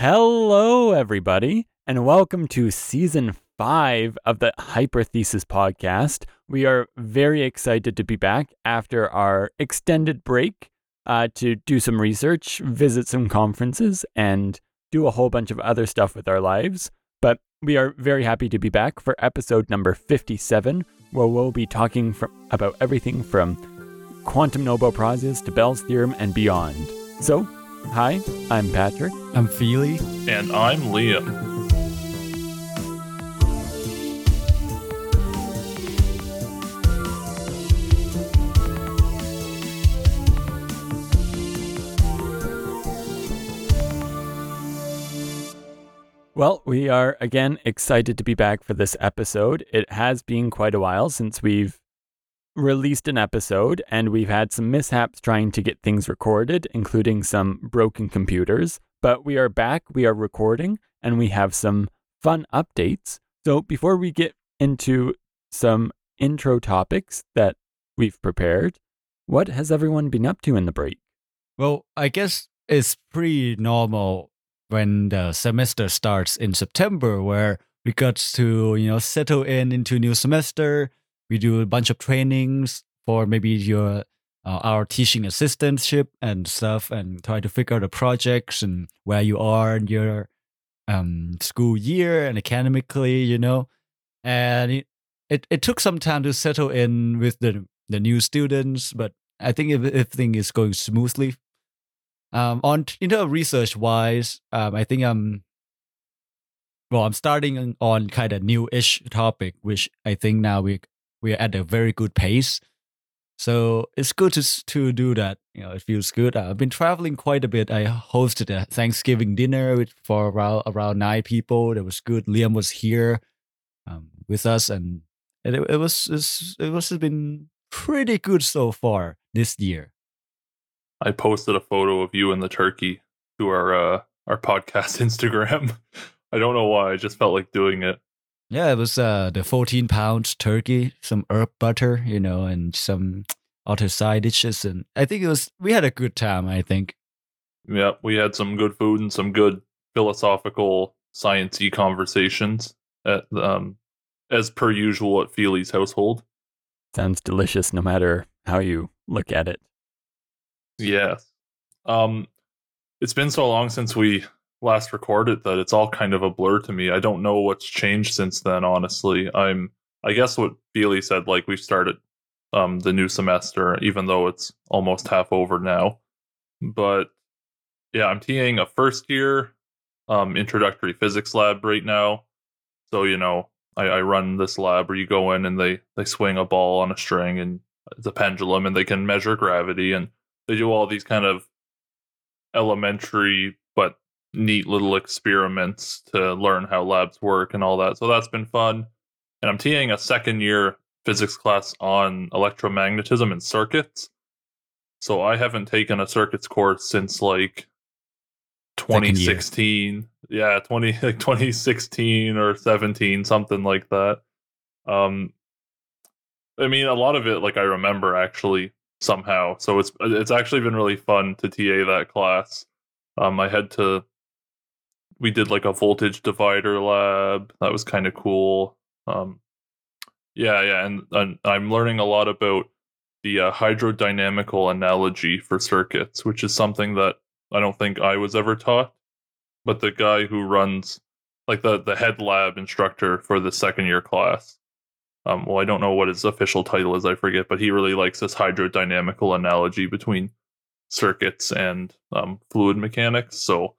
Hello, everybody, and welcome to season five of the Hyperthesis podcast. We are very excited to be back after our extended break uh, to do some research, visit some conferences, and do a whole bunch of other stuff with our lives. But we are very happy to be back for episode number 57, where we'll be talking about everything from quantum Nobel Prizes to Bell's theorem and beyond. So, hi, I'm Patrick. I'm Feely. And I'm Liam. Well, we are again excited to be back for this episode. It has been quite a while since we've released an episode, and we've had some mishaps trying to get things recorded, including some broken computers. But we are back, we are recording, and we have some fun updates. So before we get into some intro topics that we've prepared, what has everyone been up to in the break? Well, I guess it's pretty normal when the semester starts in September, where we got to you know settle in into a new semester. We do a bunch of trainings for maybe your uh, our teaching assistantship and stuff, and try to figure out the projects and where you are in your um, school year and academically, you know. And it, it it took some time to settle in with the the new students, but I think if everything is going smoothly um, on you know research wise, um, I think I'm well. I'm starting on kind of new-ish topic, which I think now we we're at a very good pace. So it's good to to do that. You know, it feels good. I've been traveling quite a bit. I hosted a Thanksgiving dinner with, for around around nine people. It was good. Liam was here um, with us, and it, it was it was been pretty good so far this year. I posted a photo of you and the turkey to our uh, our podcast Instagram. I don't know why. I just felt like doing it. Yeah, it was uh, the 14 pound turkey, some herb butter, you know, and some other side dishes. And I think it was, we had a good time, I think. Yeah, we had some good food and some good philosophical, sciencey conversations at, um, as per usual at Feely's household. Sounds delicious no matter how you look at it. Yes. Um, it's been so long since we last recorded that it's all kind of a blur to me. I don't know what's changed since then, honestly. I'm I guess what Feely said, like we've started um the new semester, even though it's almost half over now. But yeah, I'm TAing a first year um introductory physics lab right now. So, you know, I, I run this lab where you go in and they they swing a ball on a string and it's a pendulum and they can measure gravity and they do all these kind of elementary neat little experiments to learn how labs work and all that. So that's been fun. And I'm TAing a second year physics class on electromagnetism and circuits. So I haven't taken a circuits course since like 2016. Yeah, 20 like 2016 or 17, something like that. Um I mean a lot of it like I remember actually somehow. So it's it's actually been really fun to TA that class. Um, I had to we did like a voltage divider lab. That was kind of cool. Um, yeah, yeah, and, and I'm learning a lot about the uh, hydrodynamical analogy for circuits, which is something that I don't think I was ever taught. But the guy who runs, like the the head lab instructor for the second year class, um, well, I don't know what his official title is, I forget, but he really likes this hydrodynamical analogy between circuits and um, fluid mechanics. So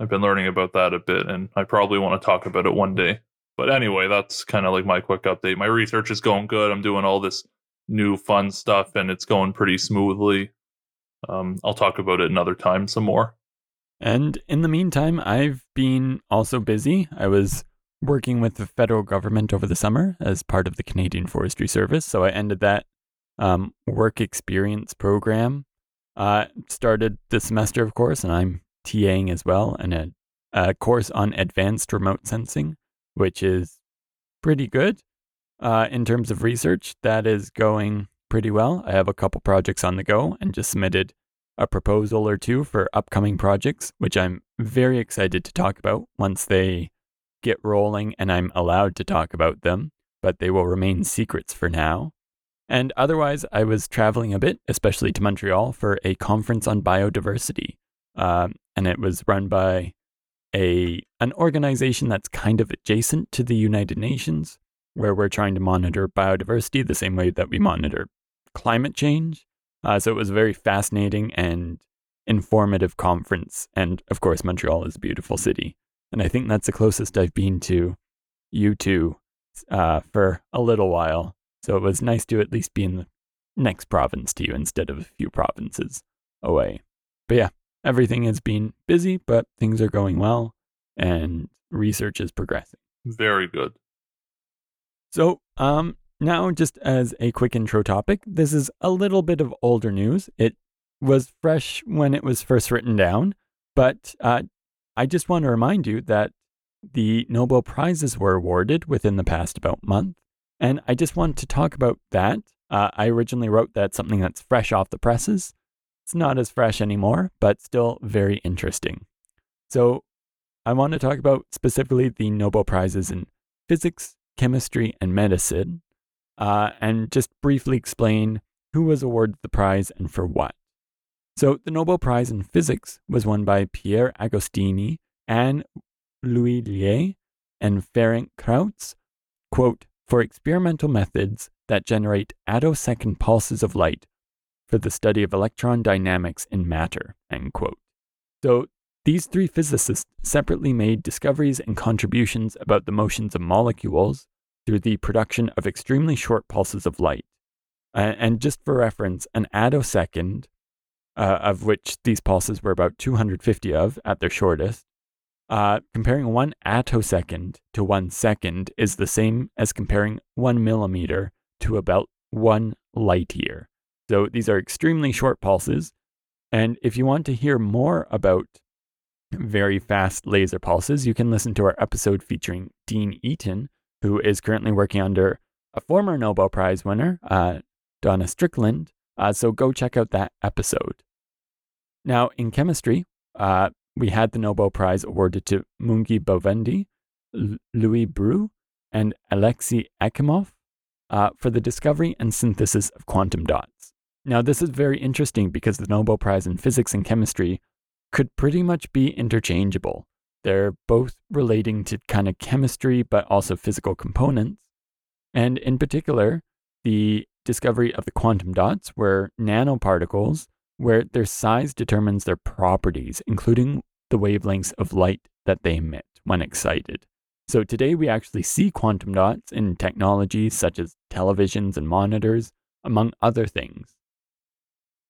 I've been learning about that a bit, and I probably want to talk about it one day. But anyway, that's kind of like my quick update. My research is going good. I'm doing all this new fun stuff, and it's going pretty smoothly. Um, I'll talk about it another time some more. And in the meantime, I've been also busy. I was working with the federal government over the summer as part of the Canadian Forestry Service. So I ended that um, work experience program. Uh, started this semester, of course, and I'm TAing as well, and a, a course on advanced remote sensing, which is pretty good uh, in terms of research. That is going pretty well. I have a couple projects on the go and just submitted a proposal or two for upcoming projects, which I'm very excited to talk about once they get rolling and I'm allowed to talk about them, but they will remain secrets for now. And otherwise, I was traveling a bit, especially to Montreal, for a conference on biodiversity. Um, and it was run by a an organization that's kind of adjacent to the United Nations, where we're trying to monitor biodiversity the same way that we monitor climate change. Uh, so it was a very fascinating and informative conference. And of course, Montreal is a beautiful city. And I think that's the closest I've been to you two uh, for a little while. So it was nice to at least be in the next province to you instead of a few provinces away. But yeah, everything has been busy, but things are going well and research is progressing. Very good. So, um, now, just as a quick intro topic, this is a little bit of older news. It was fresh when it was first written down, but uh, I just want to remind you that the Nobel Prizes were awarded within the past about month. And I just want to talk about that. Uh, I originally wrote that something that's fresh off the presses. It's not as fresh anymore, but still very interesting. So I want to talk about specifically the Nobel Prizes in physics, chemistry, and medicine uh, and just briefly explain who was awarded the prize and for what. So, the Nobel Prize in Physics was won by Pierre Agostini, and Anne L'Huillier, and Ferenc Krausz, quote, for experimental methods that generate attosecond pulses of light for the study of electron dynamics in matter, end quote. So, these three physicists separately made discoveries and contributions about the motions of molecules, through the production of extremely short pulses of light. And just for reference, an attosecond, uh, of which these pulses were about 250 of at their shortest, uh, comparing one attosecond to one second is the same as comparing one millimeter to about one light year. So these are extremely short pulses. And if you want to hear more about very fast laser pulses, you can listen to our episode featuring Dean Eaton, who is currently working under a former Nobel Prize winner, uh, Donna Strickland. Uh, so go check out that episode. Now, in chemistry, uh, we had the Nobel Prize awarded to Moungi Bawendi, L- Louis Brus, and Alexei Ekimov uh, for the discovery and synthesis of quantum dots. Now, this is very interesting because the Nobel Prize in Physics and Chemistry could pretty much be interchangeable. They're both relating to kind of chemistry, but also physical components. And in particular, the discovery of the quantum dots, where nanoparticles, where their size determines their properties, including the wavelengths of light that they emit when excited. So today we actually see quantum dots in technologies such as televisions and monitors, among other things.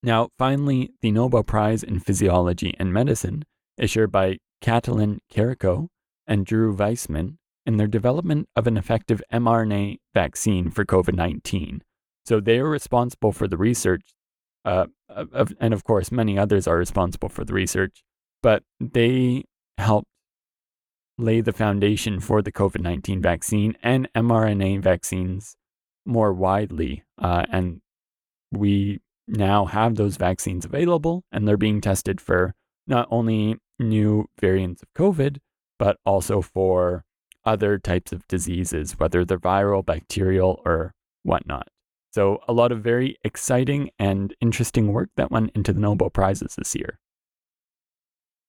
Now, finally, the Nobel Prize in Physiology and Medicine, issued by Katalin Karikó and Drew Weissman in their development of an effective mRNA vaccine for COVID 19. So they are responsible for the research, uh, of, and of course, many others are responsible for the research, but they helped lay the foundation for the COVID 19 vaccine and mRNA vaccines more widely. Uh, and we now have those vaccines available, and they're being tested for not only new variants of COVID, but also for other types of diseases, whether they're viral, bacterial, or whatnot. So, a lot of very exciting and interesting work that went into the Nobel Prizes this year.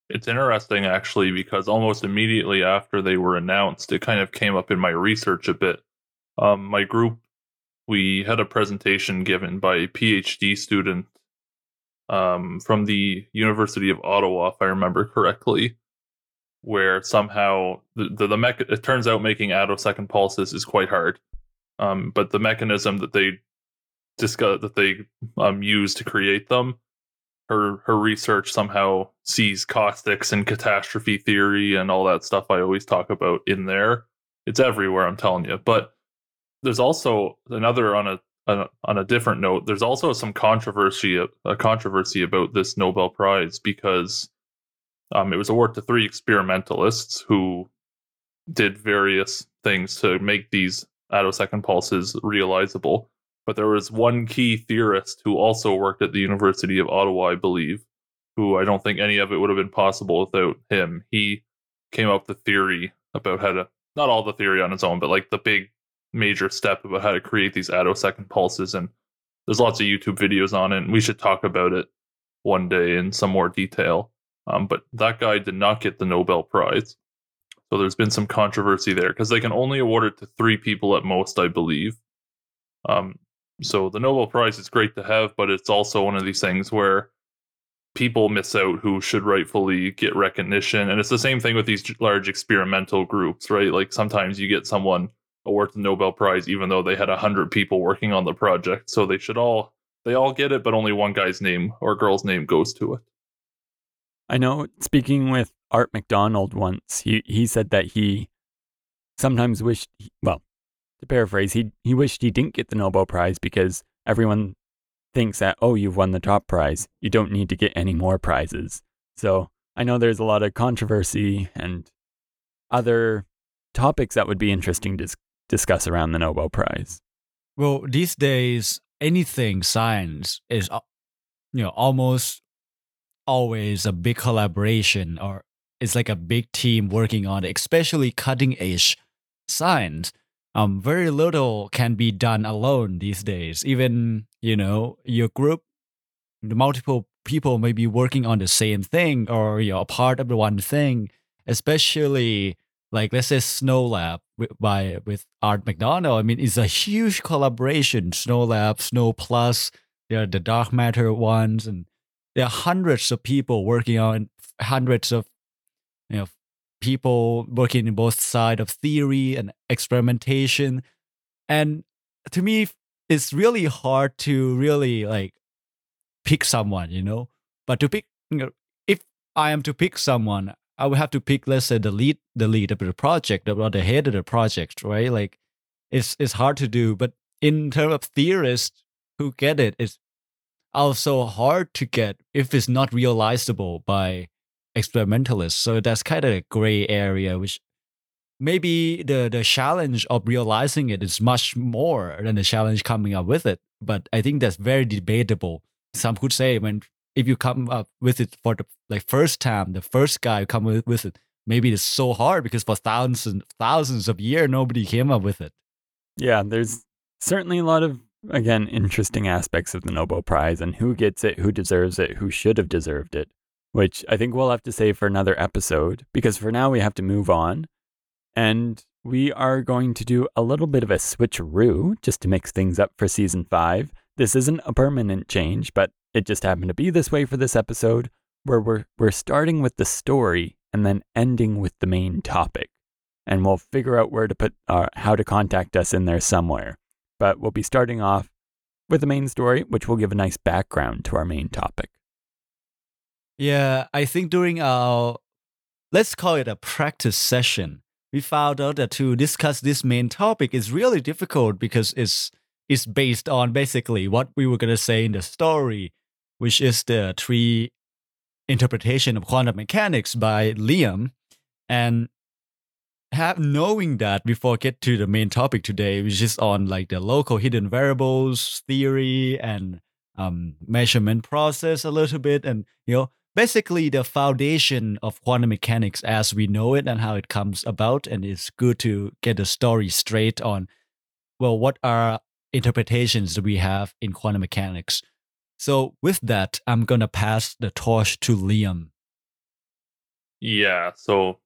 It's interesting, actually, because almost immediately after they were announced, it kind of came up in my research a bit. Um, my group, we had a presentation given by a PhD student um, from the University of Ottawa, if I remember correctly, where somehow the the, the mech- it turns out making attosecond pulses is quite hard, um, but the mechanism that they discuss that they um, use to create them, her her research somehow sees caustics and catastrophe theory and all that stuff I always talk about in there. It's everywhere, I'm telling you, but there's also another on a on a different note, there's also some controversy a controversy about this Nobel Prize because um, it was awarded to three experimentalists who did various things to make these attosecond pulses realizable. but there was one key theorist who also worked at the University of Ottawa, I believe, who I don't think any of it would have been possible without him. He came up with the theory about how to, not all the theory on its own, but like the big major step about how to create these attosecond pulses. And there's lots of YouTube videos on it, and we should talk about it one day in some more detail. Um, but that guy did not get the Nobel Prize. So there's been some controversy there because they can only award it to three people at most, I believe. Um, so the Nobel Prize is great to have, but it's also one of these things where people miss out who should rightfully get recognition. And it's the same thing with these large experimental groups, right? Like sometimes you get someone award the Nobel Prize even though they had hundred people working on the project. So they should all they all get it, but only one guy's name or girl's name goes to it. I know speaking with Art McDonald once, he, he said that he sometimes wished, well, to paraphrase, he, he wished he didn't get the Nobel Prize because everyone thinks that, oh, you've won the top prize. You don't need to get any more prizes. So I know there's a lot of controversy and other topics that would be interesting to discuss around the Nobel Prize. Well, these days, anything science is, uh, you know, almost always a big collaboration or it's like a big team working on it, especially cutting edge science. Um, very little can be done alone these days. Even you know your group, multiple people may be working on the same thing or you're a part of the one thing. Especially like let's say SNOLAB by with Art McDonald. I mean, it's a huge collaboration. SNOLAB, Snow Plus, they're the dark matter ones, and there are hundreds of people working on hundreds of you know people working in both side of theory and experimentation and to me it's really hard to really like pick someone you know but to pick you know, if i am to pick someone i would have to pick let's say the lead the lead of the project or the head of the project right like it's it's hard to do but in terms of theorists who get it it's also hard to get if it's not realizable by experimentalists. So that's kind of a gray area, which maybe the the challenge of realizing it is much more than the challenge coming up with it. But I think that's very debatable. Some could say when if you come up with it for the like first time, the first guy come with, with it, maybe it's so hard because for thousands and thousands of years nobody came up with it. Yeah, there's certainly a lot of again, interesting aspects of the Nobel Prize and who gets it, who deserves it, who should have deserved it, which I think we'll have to say for another episode because for now we have to move on. And we are going to do a little bit of a switcheroo just to mix things up for season five. This isn't a permanent change, but it just happened to be this way for this episode where we're, we're starting with the story and then ending with the main topic. And we'll figure out where to put, uh, how to contact us in there somewhere. But we'll be starting off with the main story, which will give a nice background to our main topic. Yeah, I think during our, let's call it a practice session, we found out that to discuss this main topic is really difficult because it's, it's based on basically what we were going to say in the story, which is the three interpretation of quantum mechanics by Liam. And have knowing that before I get to the main topic today, which is on like the local hidden variables theory and um, measurement process a little bit, and you know basically the foundation of quantum mechanics as we know it and how it comes about. And it's good to get the story straight on. Well, what are interpretations that we have in quantum mechanics? So with that, I'm gonna pass the torch to Liam. Yeah. So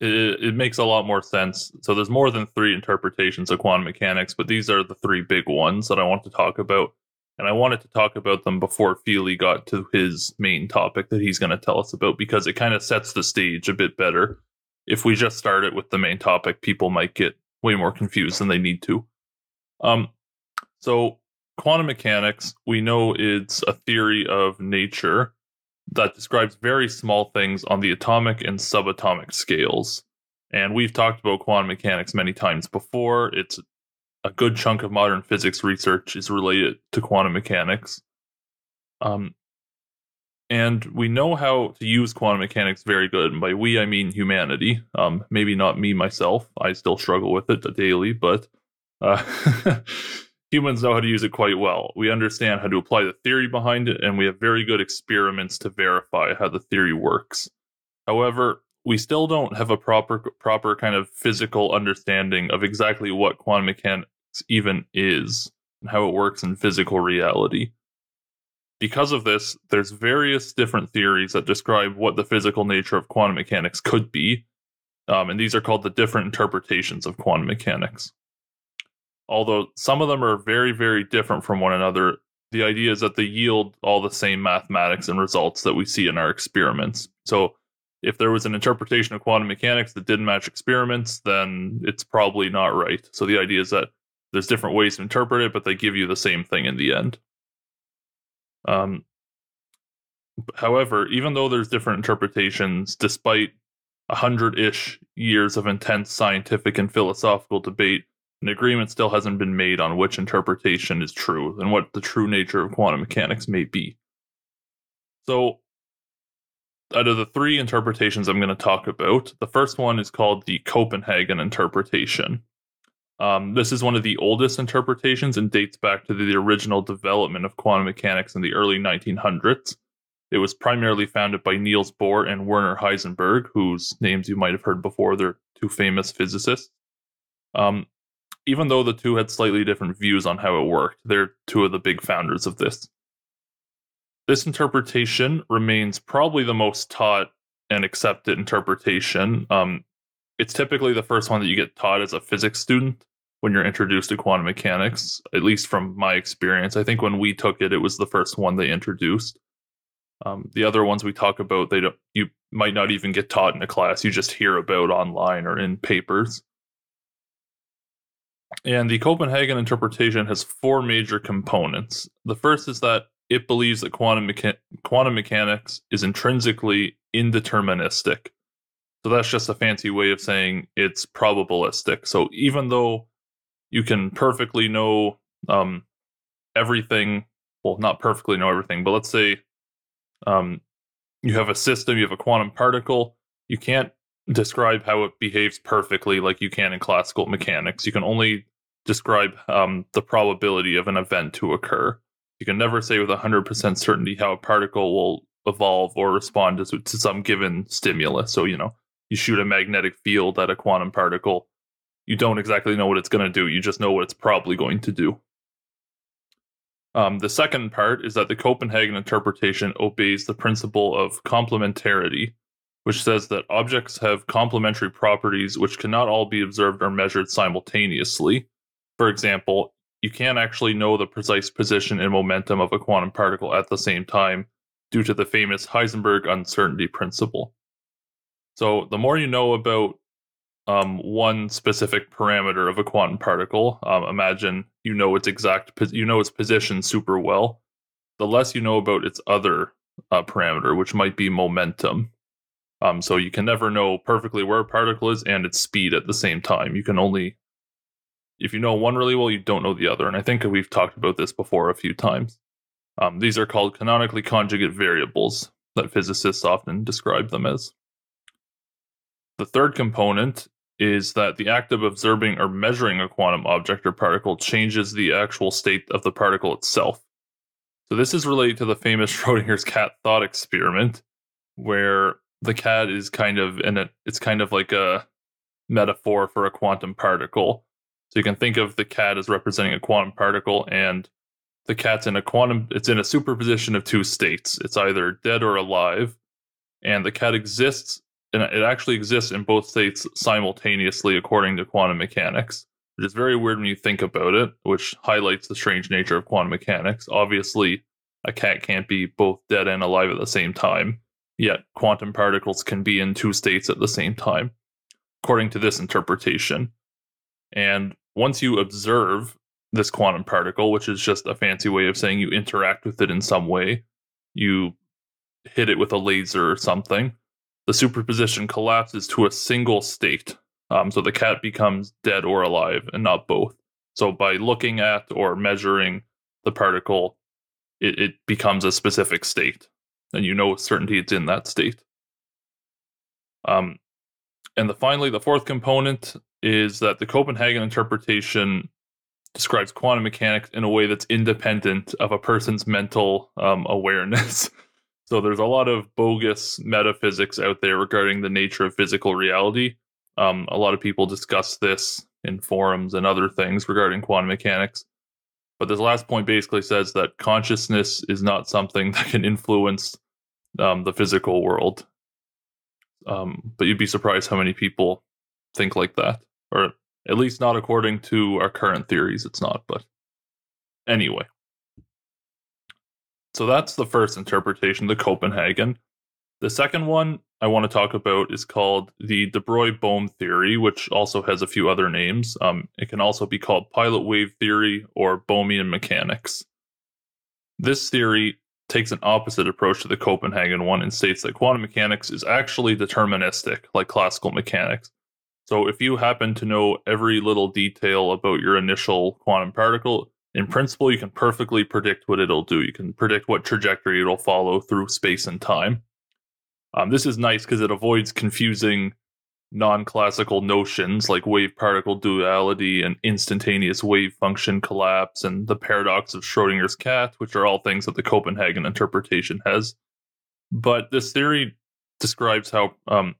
it, it makes a lot more sense. So there's more than three interpretations of quantum mechanics, but these are the three big ones that I want to talk about. And I wanted to talk about them before Feely got to his main topic that he's going to tell us about because it kind of sets the stage a bit better. If we just start it with the main topic, people might get way more confused than they need to. Um, so quantum mechanics, we know it's a theory of nature that describes very small things on the atomic and subatomic scales. And we've talked about quantum mechanics many times before. It's a good chunk of modern physics research is related to quantum mechanics. Um, and we know how to use quantum mechanics very good. And by we, I mean humanity. Um, maybe not me myself. I still struggle with it daily, but uh, humans know how to use it quite well. We understand how to apply the theory behind it, and we have very good experiments to verify how the theory works. However, we still don't have a proper proper kind of physical understanding of exactly what quantum mechanics even is and how it works in physical reality. Because of this, there's various different theories that describe what the physical nature of quantum mechanics could be, um, and these are called the different interpretations of quantum mechanics. Although some of them are very, very different from one another, the idea is that they yield all the same mathematics and results that we see in our experiments. So, if there was an interpretation of quantum mechanics that didn't match experiments, then it's probably not right. So, the idea is that there's different ways to interpret it, but they give you the same thing in the end. Um, however, even though there's different interpretations, despite a hundred ish years of intense scientific and philosophical debate, an agreement still hasn't been made on which interpretation is true and what the true nature of quantum mechanics may be. So, out of the three interpretations I'm going to talk about, the first one is called the Copenhagen interpretation. Um, this is one of the oldest interpretations and dates back to the original development of quantum mechanics in the early 1900s. It was primarily founded by Niels Bohr and Werner Heisenberg, whose names you might have heard before. They're two famous physicists. Um, even though the two had slightly different views on how it worked, they're two of the big founders of this. This interpretation remains probably the most taught and accepted interpretation. Um, it's typically the first one that you get taught as a physics student when you're introduced to quantum mechanics, at least from my experience. I think when we took it, it was the first one they introduced. Um, the other ones we talk about, they don't. You might not even get taught in a class. You just hear about online or in papers. And the Copenhagen interpretation has four major components. The first is that it believes that quantum mecha- quantum mechanics is intrinsically indeterministic. So that's just a fancy way of saying it's probabilistic. So even though you can perfectly know um, everything, well, not perfectly know everything, but let's say um, you have a system, you have a quantum particle, you can't describe how it behaves perfectly like you can in classical mechanics. You can only describe um, the probability of an event to occur. You can never say with 100% certainty how a particle will evolve or respond to, to some given stimulus. So, you know, you shoot a magnetic field at a quantum particle, you don't exactly know what it's going to do. You just know what it's probably going to do. Um, the second part is that the Copenhagen interpretation obeys the principle of complementarity, which says that objects have complementary properties which cannot all be observed or measured simultaneously. For example, you can't actually know the precise position and momentum of a quantum particle at the same time due to the famous Heisenberg uncertainty principle. So the more you know about um, one specific parameter of a quantum particle, um, imagine you know its exact, you know its position super well. The less you know about its other uh, parameter, which might be momentum. Um, so you can never know perfectly where a particle is and its speed at the same time. You can only, if you know one really well, you don't know the other. And I think we've talked about this before a few times. Um, these are called canonically conjugate variables that physicists often describe them as. The third component is that the act of observing or measuring a quantum object or particle changes the actual state of the particle itself. So this is related to the famous Schrodinger's cat thought experiment, where the cat is kind of in a it's kind of like a metaphor for a quantum particle. So you can think of the cat as representing a quantum particle and the cat's in a quantum it's in a superposition of two states. It's either dead or alive. And the cat exists and it actually exists in both states simultaneously according to quantum mechanics. It is very weird when you think about it, which highlights the strange nature of quantum mechanics. Obviously, a cat can't be both dead and alive at the same time, yet quantum particles can be in two states at the same time, according to this interpretation. And once you observe this quantum particle, which is just a fancy way of saying you interact with it in some way, you hit it with a laser or something, the superposition collapses to a single state. Um, so the cat becomes dead or alive and not both. So by looking at or measuring the particle, it, it becomes a specific state. And you know with certainty it's in that state. Um, and the finally, the fourth component is that the Copenhagen interpretation describes quantum mechanics in a way that's independent of a person's mental um, awareness. so there's a lot of bogus metaphysics out there regarding the nature of physical reality. Um, a lot of people discuss this in forums and other things regarding quantum mechanics. But this last point basically says that consciousness is not something that can influence um, the physical world. Um, but you'd be surprised how many people think like that, or at least not according to our current theories. It's not, but anyway. So that's the first interpretation, the Copenhagen. The second one I want to talk about is called the de Broglie Bohm theory, which also has a few other names. Um, it can also be called pilot wave theory or Bohmian mechanics. This theory takes an opposite approach to the Copenhagen one and states that quantum mechanics is actually deterministic, like classical mechanics. So if you happen to know every little detail about your initial quantum particle, in principle, you can perfectly predict what it'll do. You can predict what trajectory it'll follow through space and time. Um, this is nice because it avoids confusing non-classical notions like wave particle duality and instantaneous wave function collapse and the paradox of Schrodinger's cat, which are all things that the Copenhagen interpretation has. But this theory describes how um,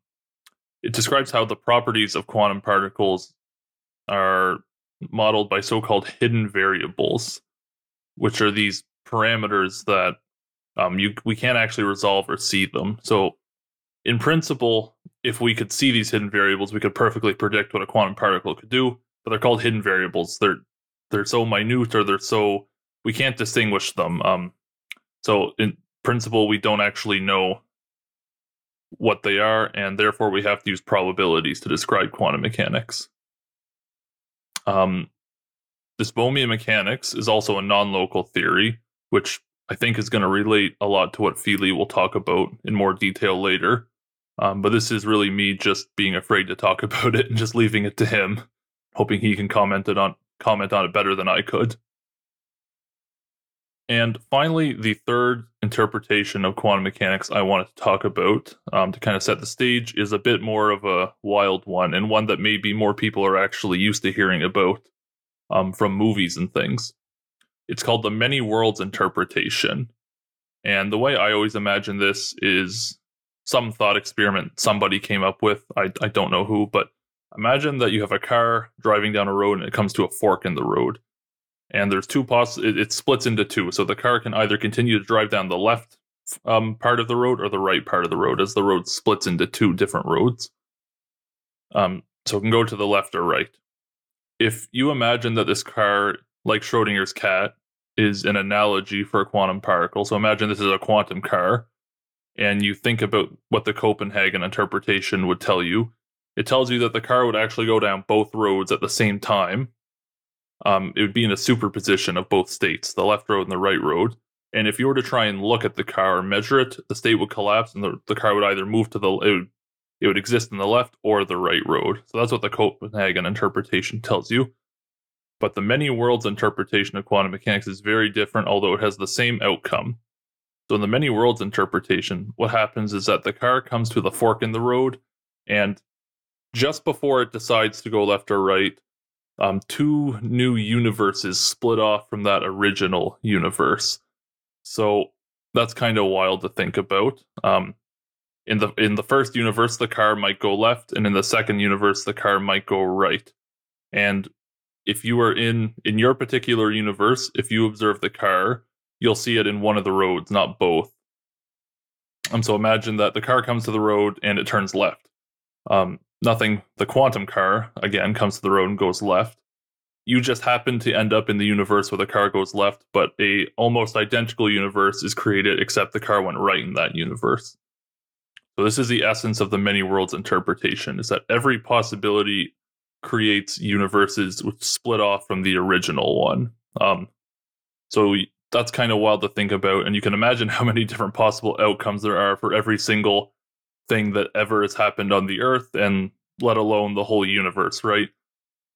it describes how the properties of quantum particles are modeled by so-called hidden variables, which are these parameters that um, you we can't actually resolve or see them. So, in principle, if we could see these hidden variables, we could perfectly predict what a quantum particle could do. But they're called hidden variables. They're they're so minute or they're so we can't distinguish them. Um, so in principle, we don't actually know what they are, and therefore we have to use probabilities to describe quantum mechanics. Um, this Bohmian mechanics is also a non-local theory, which I think is going to relate a lot to what Feely will talk about in more detail later. Um, but this is really me just being afraid to talk about it and just leaving it to him, hoping he can comment it on comment on it better than I could. And finally, the third interpretation of quantum mechanics I wanted to talk about um, to kind of set the stage is a bit more of a wild one and one that maybe more people are actually used to hearing about um, from movies and things. It's called the many worlds interpretation. And the way I always imagine this is some thought experiment somebody came up with. I, I don't know who, but imagine that you have a car driving down a road and it comes to a fork in the road. And there's two poss it, it, splits into two. So the car can either continue to drive down the left um, part of the road or the right part of the road as the road splits into two different roads. Um, so it can go to the left or right. If you imagine that this car like schrodinger's cat is an analogy for a quantum particle so imagine this is a quantum car and you think about what the copenhagen interpretation would tell you it tells you that the car would actually go down both roads at the same time um, it would be in a superposition of both states, the left road and the right road. And if you were to try and look at the car and measure it, the state would collapse and the, the car would either move to the it would, it would exist in the left or the right road. So that's what the Copenhagen interpretation tells you. But the many worlds interpretation of quantum mechanics is very different, although it has the same outcome. So in the many worlds interpretation, what happens is that the car comes to the fork in the road, and just before it decides to go left or right, um, two new universes split off from that original universe. So that's kind of wild to think about. Um, in the in the first universe, the car might go left, and in the second universe, the car might go right. And if you are in in your particular universe, if you observe the car, you'll see it in one of the roads, not both. Um, so imagine that the car comes to the road and it turns left. Um, nothing the quantum car again comes to the road and goes left you just happen to end up in the universe where the car goes left but a almost identical universe is created except the car went right in that universe so this is the essence of the many worlds interpretation is that every possibility creates universes which split off from the original one um, so that's kind of wild to think about and you can imagine how many different possible outcomes there are for every single thing that ever has happened on the earth and let alone the whole universe, right?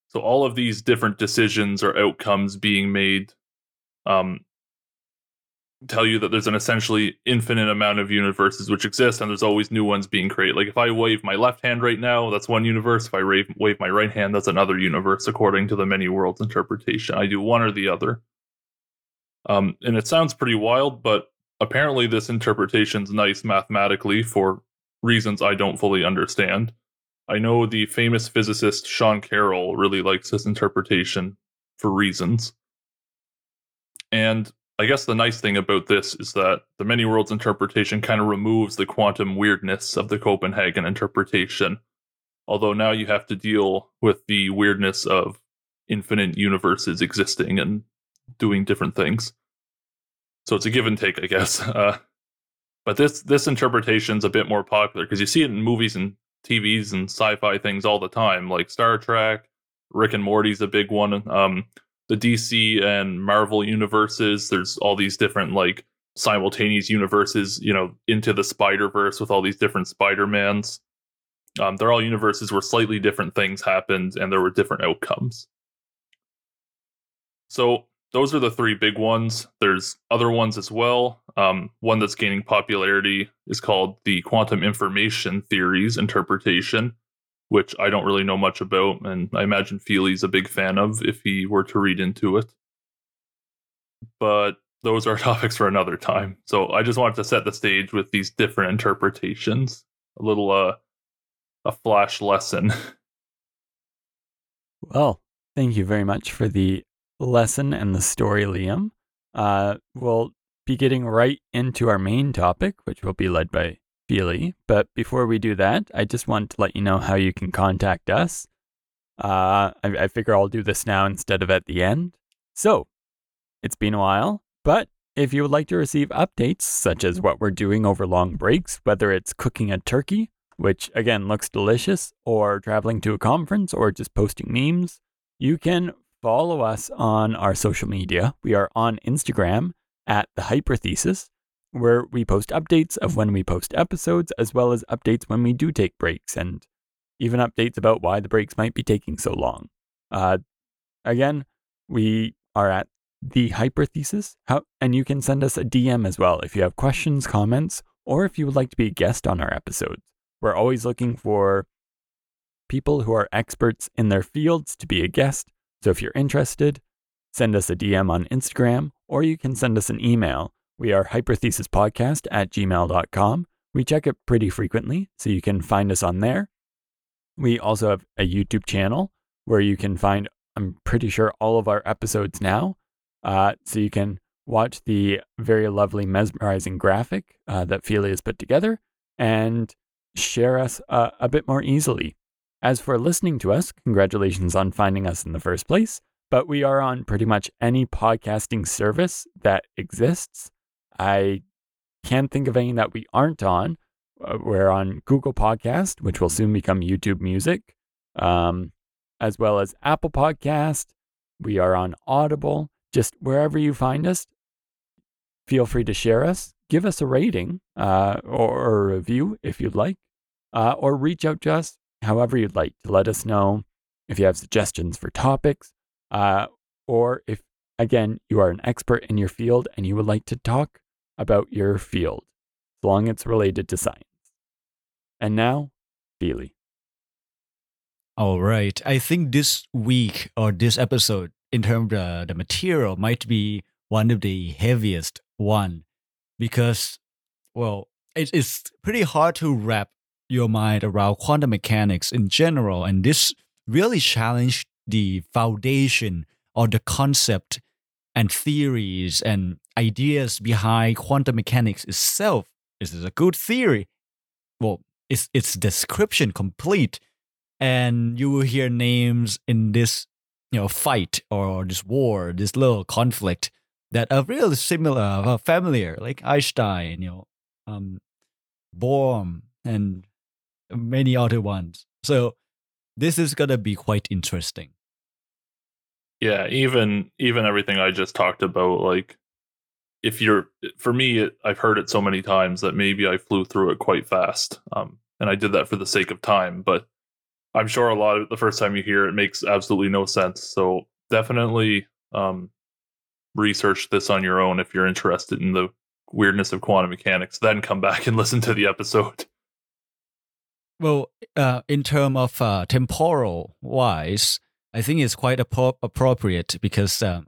So all of these different decisions or outcomes being made um, tell you that there's an essentially infinite amount of universes which exist and there's always new ones being created. Like if I wave my left hand right now, that's one universe. If I wave, wave my right hand, that's another universe according to the many worlds interpretation. I do one or the other. Um, and it sounds pretty wild, but apparently this interpretation's nice mathematically for reasons I don't fully understand. I know the famous physicist Sean Carroll really likes this interpretation for reasons. And I guess the nice thing about this is that the many worlds interpretation kind of removes the quantum weirdness of the Copenhagen interpretation. Although now you have to deal with the weirdness of infinite universes existing and doing different things. So it's a give and take, I guess. Uh, but this this interpretation's a bit more popular because you see it in movies and TVs and sci-fi things all the time, like Star Trek, Rick and Morty's a big one. Um, the DC and Marvel universes. There's all these different like simultaneous universes, you know, into the Spider Verse with all these different Spider Mans. Um, they're all universes where slightly different things happened and there were different outcomes. So those are the three big ones. There's other ones as well. Um, one that's gaining popularity is called the quantum information theories interpretation, which I don't really know much about, and I imagine Feely's a big fan of if he were to read into it. But those are topics for another time. So I just wanted to set the stage with these different interpretations. A little uh a flash lesson. Well, thank you very much for the lesson and the story, Liam. Uh, we'll be getting right into our main topic, which will be led by Feely. But before we do that, I just want to let you know how you can contact us. Uh, I, I figure I'll do this now instead of at the end. So, it's been a while, but if you would like to receive updates, such as what we're doing over long breaks, whether it's cooking a turkey, which again looks delicious, or traveling to a conference, or just posting memes, you can follow us on our social media. We are on Instagram at the Hyperthesis, where we post updates of when we post episodes, as well as updates when we do take breaks, and even updates about why the breaks might be taking so long. Uh, again, we are at the Hyperthesis, How, and you can send us a DM as well if you have questions, comments, or if you would like to be a guest on our episodes. We're always looking for people who are experts in their fields to be a guest so if you're interested, send us a DM on Instagram or you can send us an email. We are hyperthesispodcast at gmail.com. We check it pretty frequently, so you can find us on there. We also have a YouTube channel where you can find, I'm pretty sure, all of our episodes now. Uh, so you can watch the very lovely, mesmerizing graphic uh, that Feely has put together and share us uh, a bit more easily. As for listening to us, congratulations on finding us in the first place, but we are on pretty much any podcasting service that exists. I can't think of any that we aren't on. Uh, we're on Google Podcast, which will soon become YouTube Music, um, as well as Apple Podcast. We are on Audible. Just wherever you find us, feel free to share us. Give us a rating uh, or, or, a review if you'd like, uh, or reach out to us however you'd like to let us know if you have suggestions for topics, uh, or if, again, you are an expert in your field and you would like to talk about your field, as long as it's related to science. And now, Feely. All right. I think this week or this episode, in terms of the material, might be one of the heaviest one because, well, it's pretty hard to wrap your mind around quantum mechanics in general. And this really challenged the foundation or the concept and theories and ideas behind quantum mechanics itself. Is it a good theory? Well, is its description complete? And you will hear names in this, you know, fight or this war, this little conflict that are really similar, familiar, like Einstein, you know, um, Bohr, and many other ones. So this is gonna be quite interesting. Yeah, even even everything I just talked about, like if you're for me, it, I've heard it so many times that maybe I flew through it quite fast, um, and I did that for the sake of time. But I'm sure a lot of the first time you hear it makes absolutely no sense. So definitely, um, research this on your own if you're interested in the weirdness of quantum mechanics. Then come back and listen to the episode. Well, uh, in terms of uh, temporal wise, I think it's quite appro- appropriate because um,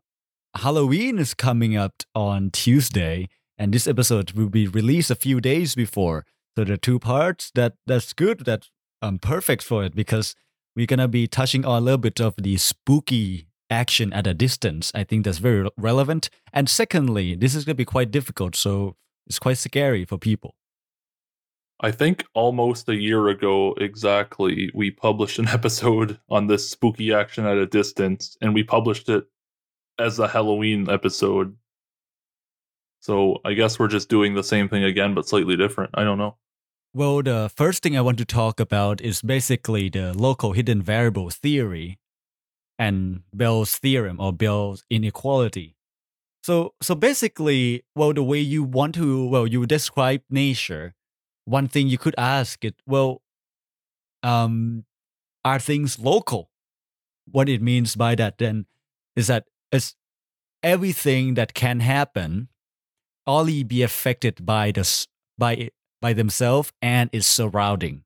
Halloween is coming up on Tuesday, and this episode will be released a few days before. So the two parts that that's good. That's um, perfect for it because we're gonna be touching on a little bit of the spooky action at a distance. I think that's very relevant. And secondly, this is gonna be quite difficult, so it's quite scary for people. I think almost a year ago exactly, we published an episode on this spooky action at a distance, and we published it as a Halloween episode. So I guess we're just doing the same thing again, but slightly different. I don't know. Well, the first thing I want to talk about is basically the local hidden variable theory and Bell's theorem or Bell's inequality. So, so basically, well, the way you want to, well, you describe nature, one thing you could ask it, well, um, are things local? What it means by that then is that it's everything that can happen only be affected by the by by themselves and its surrounding.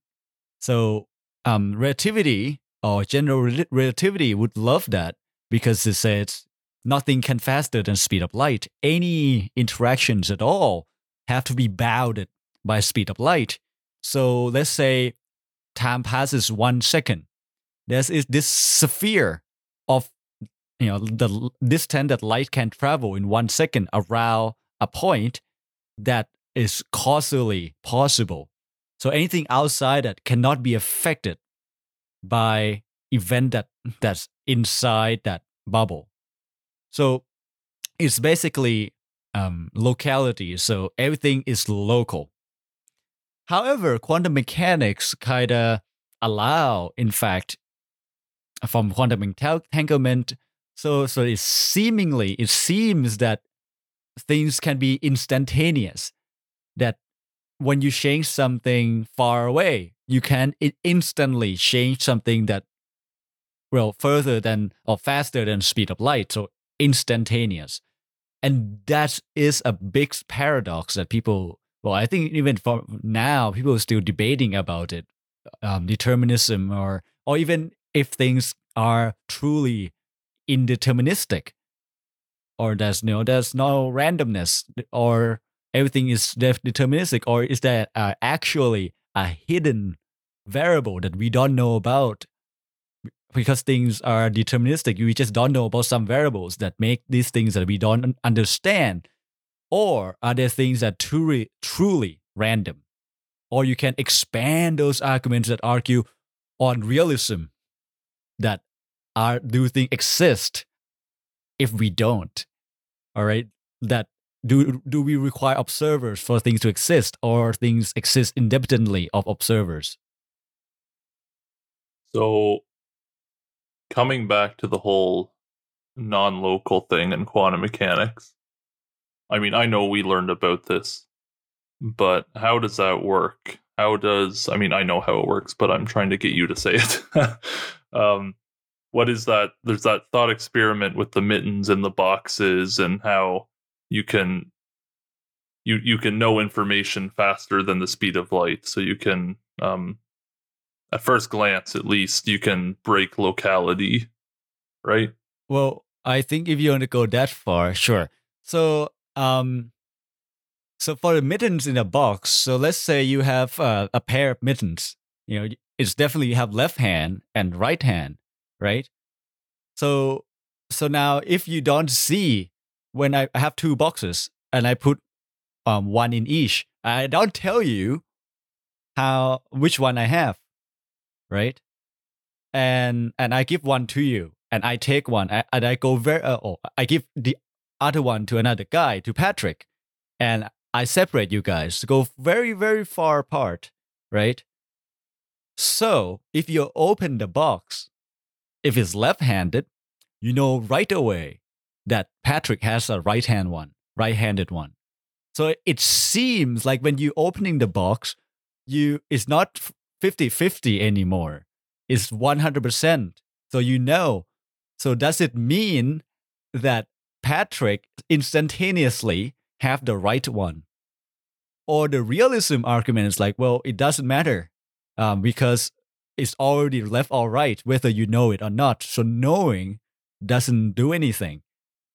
So, um, relativity or general rel- relativity would love that because it says nothing can faster than speed of light. Any interactions at all have to be bounded by speed of light. So let's say time passes one second. There's is this sphere of you know the distance that light can travel in one second around a point that is causally possible. So anything outside that cannot be affected by event that that's inside that bubble. So it's basically um, locality. So everything is local. However, quantum mechanics kind of allow, in fact, from quantum entanglement. So, so it seemingly it seems that things can be instantaneous. That when you change something far away, you can instantly change something that well further than or faster than speed of light. So instantaneous, and that is a big paradox that people. Well, I think even for now, people are still debating about it, um, determinism, or or even if things are truly indeterministic or there's no there's no randomness or everything is deterministic or is there uh, actually a hidden variable that we don't know about because things are deterministic we just don't know about some variables that make these things that we don't understand or are there things that truly truly random? Or you can expand those arguments that argue on realism that are do things exist if we don't? All right? That do do we require observers for things to exist or things exist independently of observers? So coming back to the whole non-local thing in quantum mechanics. I mean, I know we learned about this, but how does that work? How does I mean, I know how it works, but I'm trying to get you to say it. um what is that there's that thought experiment with the mittens and the boxes and how you can you you can know information faster than the speed of light so you can um at first glance at least you can break locality right well i think if you want to go that far sure so um so for the mittens in a box so let's say you have uh, a pair of mittens you know it's definitely you have left hand and right hand right? So so now if you don't see when I have two boxes and I put um one in each, I don't tell you how which one I have, right? And and I give one to you, and I take one, and I go very uh, oh, I give the other one to another guy, to Patrick, and I separate you guys, to go very very far apart, right? So if you open the box if it's left-handed, you know right away that Patrick has a right-hand one, right-handed one. So it seems like when you opening the box, you it's not 50-50 anymore. It's 100%. So you know. So does it mean that Patrick instantaneously have the right one. Or the realism argument is like, well, it doesn't matter um, because it's already left or right, whether you know it or not. So knowing doesn't do anything.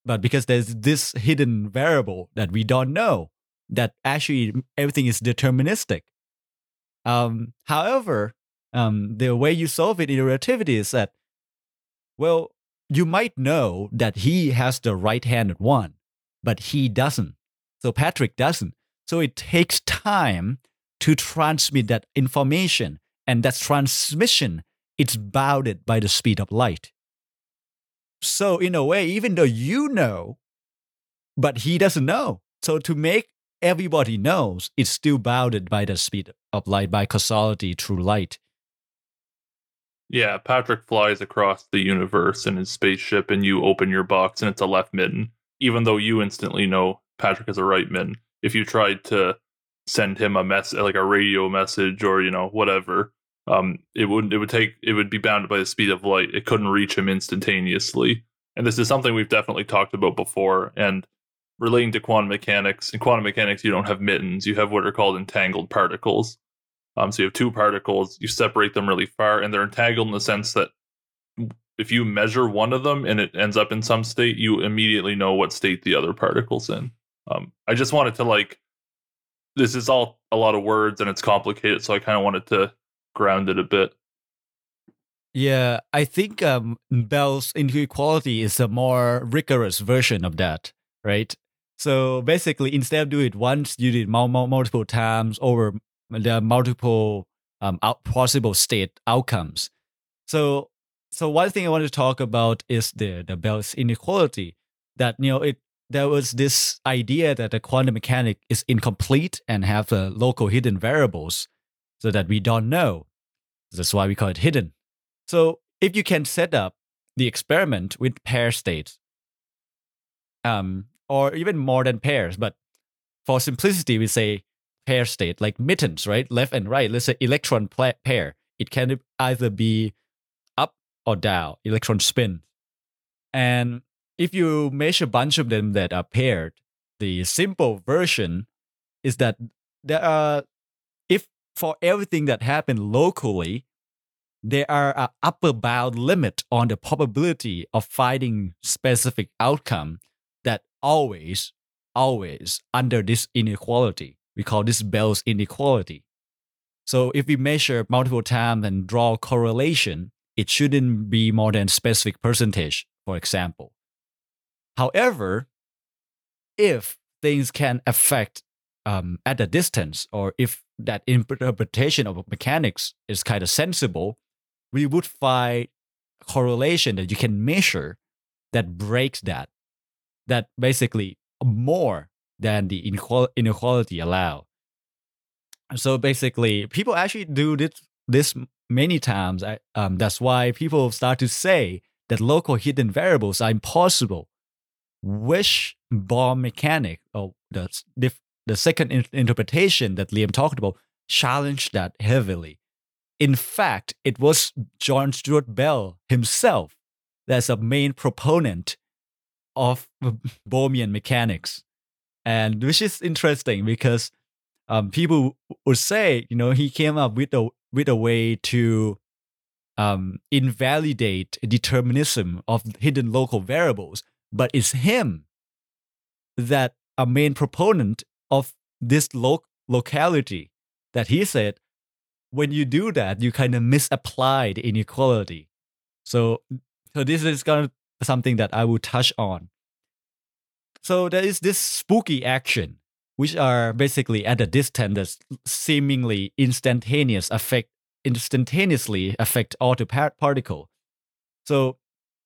But because there's this hidden variable that we don't know, that actually everything is deterministic. Um, however, um, the way you solve it in relativity is that, well, you might know that he has the right-handed one, but he doesn't. So Patrick doesn't. So it takes time to transmit that information, and that transmission it's bounded by the speed of light. So in a way, even though you know, but he doesn't know. So to make everybody knows, it's still bounded by the speed of light, by causality through light. Yeah, Patrick flies across the universe in his spaceship, and you open your box, and it's a left mitten. Even though you instantly know Patrick is a right mitten, if you tried to send him a mess, like a radio message, or you know whatever, um, it would it would take it would be bounded by the speed of light. It couldn't reach him instantaneously, and this is something we've definitely talked about before. And relating to quantum mechanics, in quantum mechanics, you don't have mittens; you have what are called entangled particles. Um, so you have two particles, you separate them really far, and they're entangled in the sense that if you measure one of them and it ends up in some state, you immediately know what state the other particle's in. Um, I just wanted to like, this is all a lot of words and it's complicated, so I kind of wanted to ground it a bit. Yeah, I think um, Bell's inequality is a more rigorous version of that, right? So basically, instead of doing it once, you did multiple times over there are multiple um, out, possible state outcomes. So, so one thing I want to talk about is the the Bell's inequality. That you know, it there was this idea that the quantum mechanic is incomplete and have uh, local hidden variables, so that we don't know. That's why we call it hidden. So, if you can set up the experiment with pair states, um, or even more than pairs, but for simplicity, we say pair state, like mittens, right? Left and right. Let's say electron pair. It can either be up or down, electron spin. And if you measure a bunch of them that are paired, the simple version is that there are, if for everything that happened locally, there are an upper bound limit on the probability of finding specific outcome that always, always under this inequality. We call this Bell's inequality. So if we measure multiple times and draw correlation, it shouldn't be more than specific percentage, for example. However, if things can affect um, at a distance, or if that interpretation of mechanics is kind of sensible, we would find correlation that you can measure that breaks that, that basically more than the inequality allow. So basically, people actually do this this many times. Um, that's why people start to say that local hidden variables are impossible. Wishbone mechanic, or the the second interpretation that Liam talked about, challenged that heavily. In fact, it was John Stewart Bell himself that's a main proponent of Bohmian mechanics and which is interesting because um, people would say, you know, he came up with a with a way to um, invalidate determinism of hidden local variables, but it's him that a main proponent of this lo- locality that he said when you do that you kind of misapply the inequality. So so this is kind of something that i will touch on so there is this spooky action, which are basically at a distance that seemingly instantaneous affect instantaneously affect all the particle. So,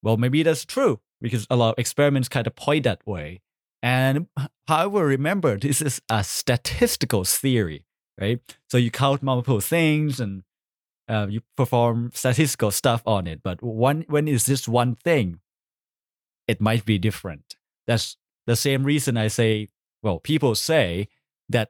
well, maybe that's true because a lot of experiments kind of point that way. And however, remember this is a statistical theory, right? So you count multiple things and uh, you perform statistical stuff on it. But one, when is this one thing? It might be different. That's the same reason I say, well, people say that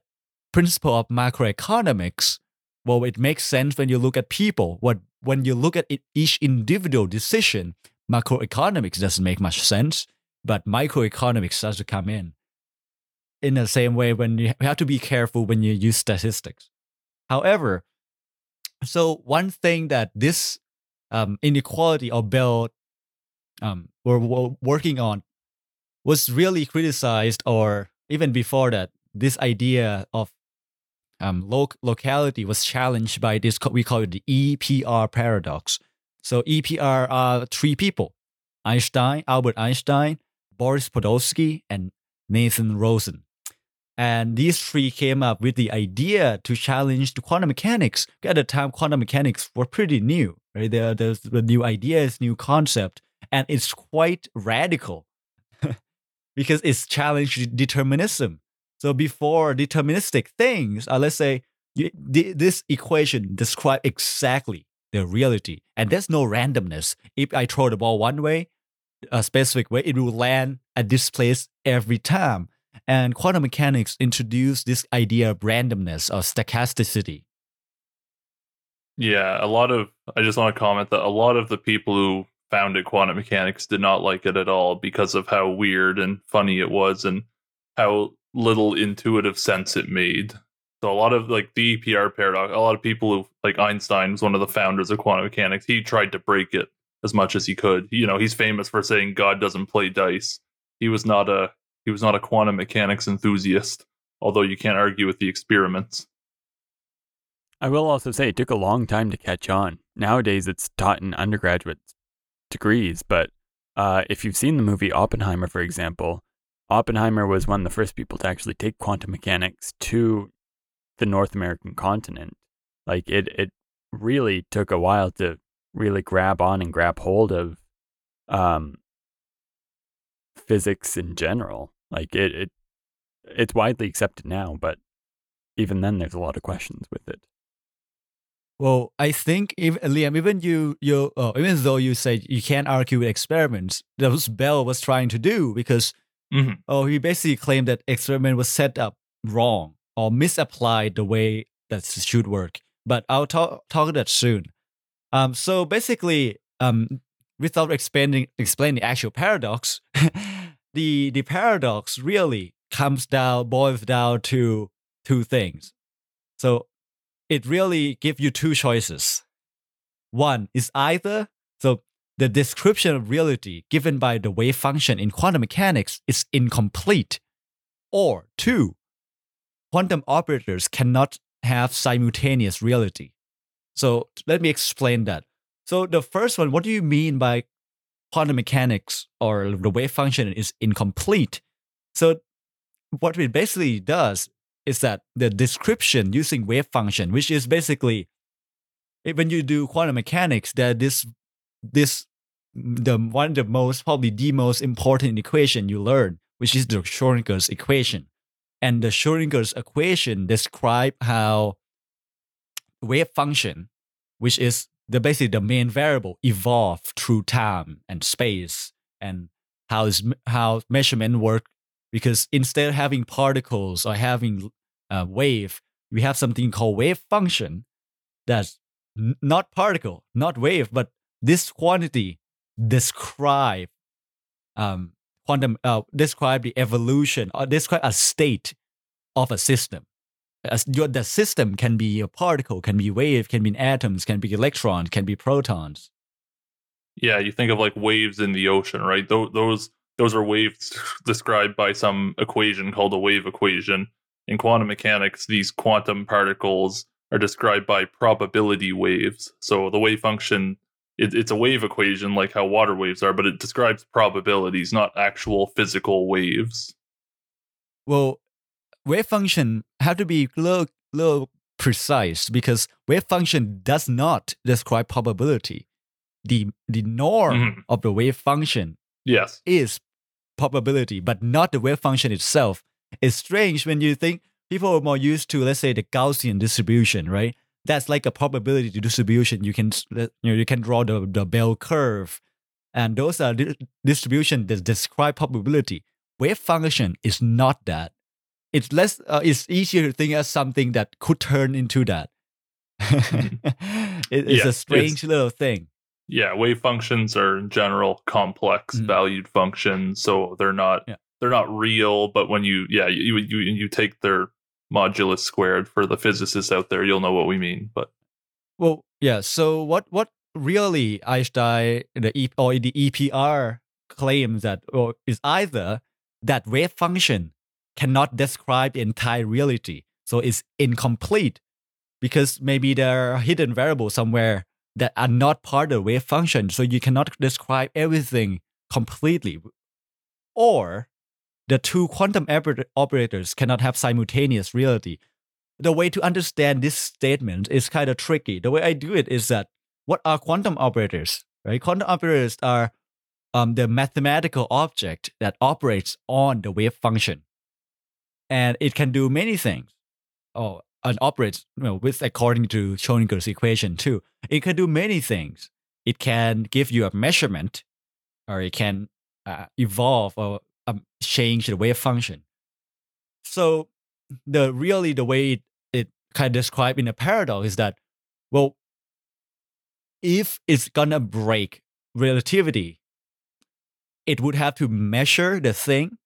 principle of macroeconomics, well, it makes sense when you look at people. What when you look at it, each individual decision, macroeconomics doesn't make much sense but microeconomics starts to come in. In the same way, when you have to be careful when you use statistics. However, so one thing that this um, inequality or Bell um, were, were working on was really criticized, or even before that, this idea of um, lo- locality was challenged by this we call it the EPR paradox. So EPR are three people: Einstein, Albert Einstein, Boris Podolsky, and Nathan Rosen. And these three came up with the idea to challenge the quantum mechanics. At the time, quantum mechanics were pretty new, right? There, there's the new ideas, new concept, and it's quite radical because it's challenged determinism. So before deterministic things, uh, let's say you, this equation describe exactly the reality, and there's no randomness. If I throw the ball one way, a specific way, it will land at this place every time. And quantum mechanics introduced this idea of randomness or stochasticity. Yeah, a lot of I just want to comment that a lot of the people who founded quantum mechanics did not like it at all because of how weird and funny it was and how little intuitive sense it made. So a lot of like the EPR paradox, a lot of people who like Einstein was one of the founders of quantum mechanics. He tried to break it as much as he could. You know, he's famous for saying God doesn't play dice. He was not a he was not a quantum mechanics enthusiast, although you can't argue with the experiments. I will also say it took a long time to catch on. Nowadays it's taught in undergraduate degrees, but uh, if you've seen the movie Oppenheimer, for example, Oppenheimer was one of the first people to actually take quantum mechanics to the North American continent. Like it, it really took a while to really grab on and grab hold of um, physics in general. Like it, it, it's widely accepted now, but even then, there's a lot of questions with it. Well, I think if Liam, even you, you, oh, even though you say you can't argue with experiments, that was Bell was trying to do because Mm-hmm. Oh, he basically claimed that experiment was set up wrong or misapplied the way that should work. But I'll talk talk that soon. Um, so basically, um, without explaining explain the actual paradox, the the paradox really comes down boils down to two things. So it really gives you two choices. One is either so the description of reality given by the wave function in quantum mechanics is incomplete. Or two, quantum operators cannot have simultaneous reality. So let me explain that. So the first one, what do you mean by quantum mechanics or the wave function is incomplete? So what it basically does is that the description using wave function, which is basically eh, when you do quantum mechanics, that this this the one of the most probably the most important equation you learn, which is the Schrodinger's equation. And the Schrodinger's equation describe how wave function, which is the basically the main variable, evolve through time and space, and how is how measurement work. Because instead of having particles or having a wave, we have something called wave function that's not particle, not wave, but this quantity describe um, quantum uh, describe the evolution or describe a state of a system. As your, the system can be a particle, can be wave, can be atoms, can be electrons, can be protons. Yeah, you think of like waves in the ocean, right? Those those those are waves described by some equation called a wave equation. In quantum mechanics, these quantum particles are described by probability waves. So the wave function it, it's a wave equation like how water waves are, but it describes probabilities, not actual physical waves. Well, wave function have to be little, little precise because wave function does not describe probability. The the norm mm-hmm. of the wave function yes is probability, but not the wave function itself. It's strange when you think people are more used to, let's say, the Gaussian distribution, right? that's like a probability distribution. You can you know you can draw the, the bell curve, and those are di- distribution that describe probability. Wave function is not that. It's less. Uh, it's easier to think as something that could turn into that. it, it's yeah, a strange it's, little thing. Yeah, wave functions are in general complex Mhm. valued functions, so they're not Yeah. They're not real. But when you yeah you you you take their modulus squared for the physicists out there, you'll know what we mean. But Well, yeah. So what what really Einstein the e, or the EPR claims that or is either that wave function cannot describe the entire reality, so it's incomplete because maybe there are hidden variables somewhere that are not part of the wave function, so you cannot describe everything completely, or the two quantum operators cannot have simultaneous reality the way to understand this statement is kind of tricky. The way I do it is that what are quantum operators? Right? Quantum operators are um, the mathematical object that operates on the wave function, and it can do many things. Oh, and operates you know, with according to Schrodinger's equation too. It can do many things. It can give you a measurement, or it can uh, evolve or um, change the wave function. So the really the way it, it kind of described in a paradox is that well if it's gonna break relativity it would have to measure the thing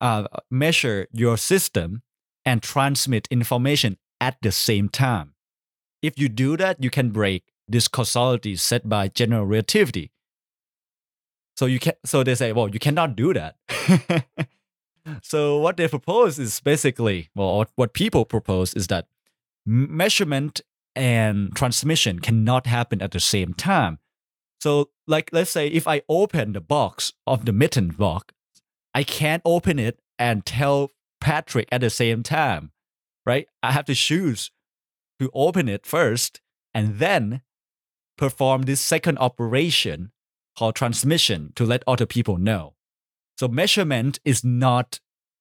uh, measure your system and transmit information at the same time if you do that you can break this causality set by general relativity so you can so they say well you cannot do that. So what they propose is basically well what, what people propose is that measurement and transmission cannot happen at the same time. So like let's say if i open the box of the mitten box i can't open it and tell patrick at the same time right? I have to choose to open it first and then perform this second operation called transmission to let other people know so measurement is not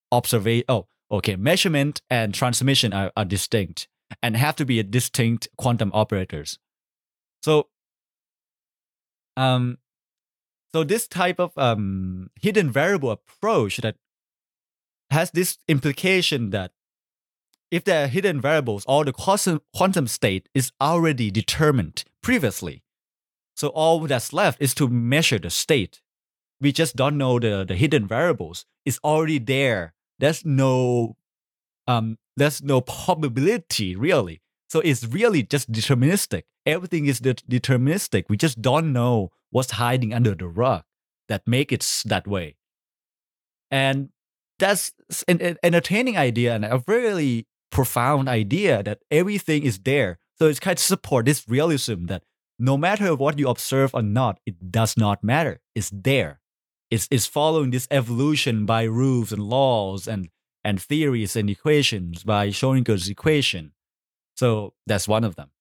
observation. Oh, okay. Measurement and transmission are, are distinct and have to be distinct quantum operators. So, um, so this type of um, hidden variable approach that has this implication that if there are hidden variables, all the quantum state is already determined previously. So all that's left is to measure the state we just don't know the, the hidden variables. It's already there. There's no um there's no probability really. So it's really just deterministic. Everything is de- deterministic. We just don't know what's hiding under the rug that make it that way. And that's an, an entertaining idea and a really profound idea that everything is there. So it's kind of support this realism that no matter what you observe or not, it does not matter. It's there. It's, it's following this evolution by rules and laws and, and theories and equations by Schrodinger's equation. So that's one of them.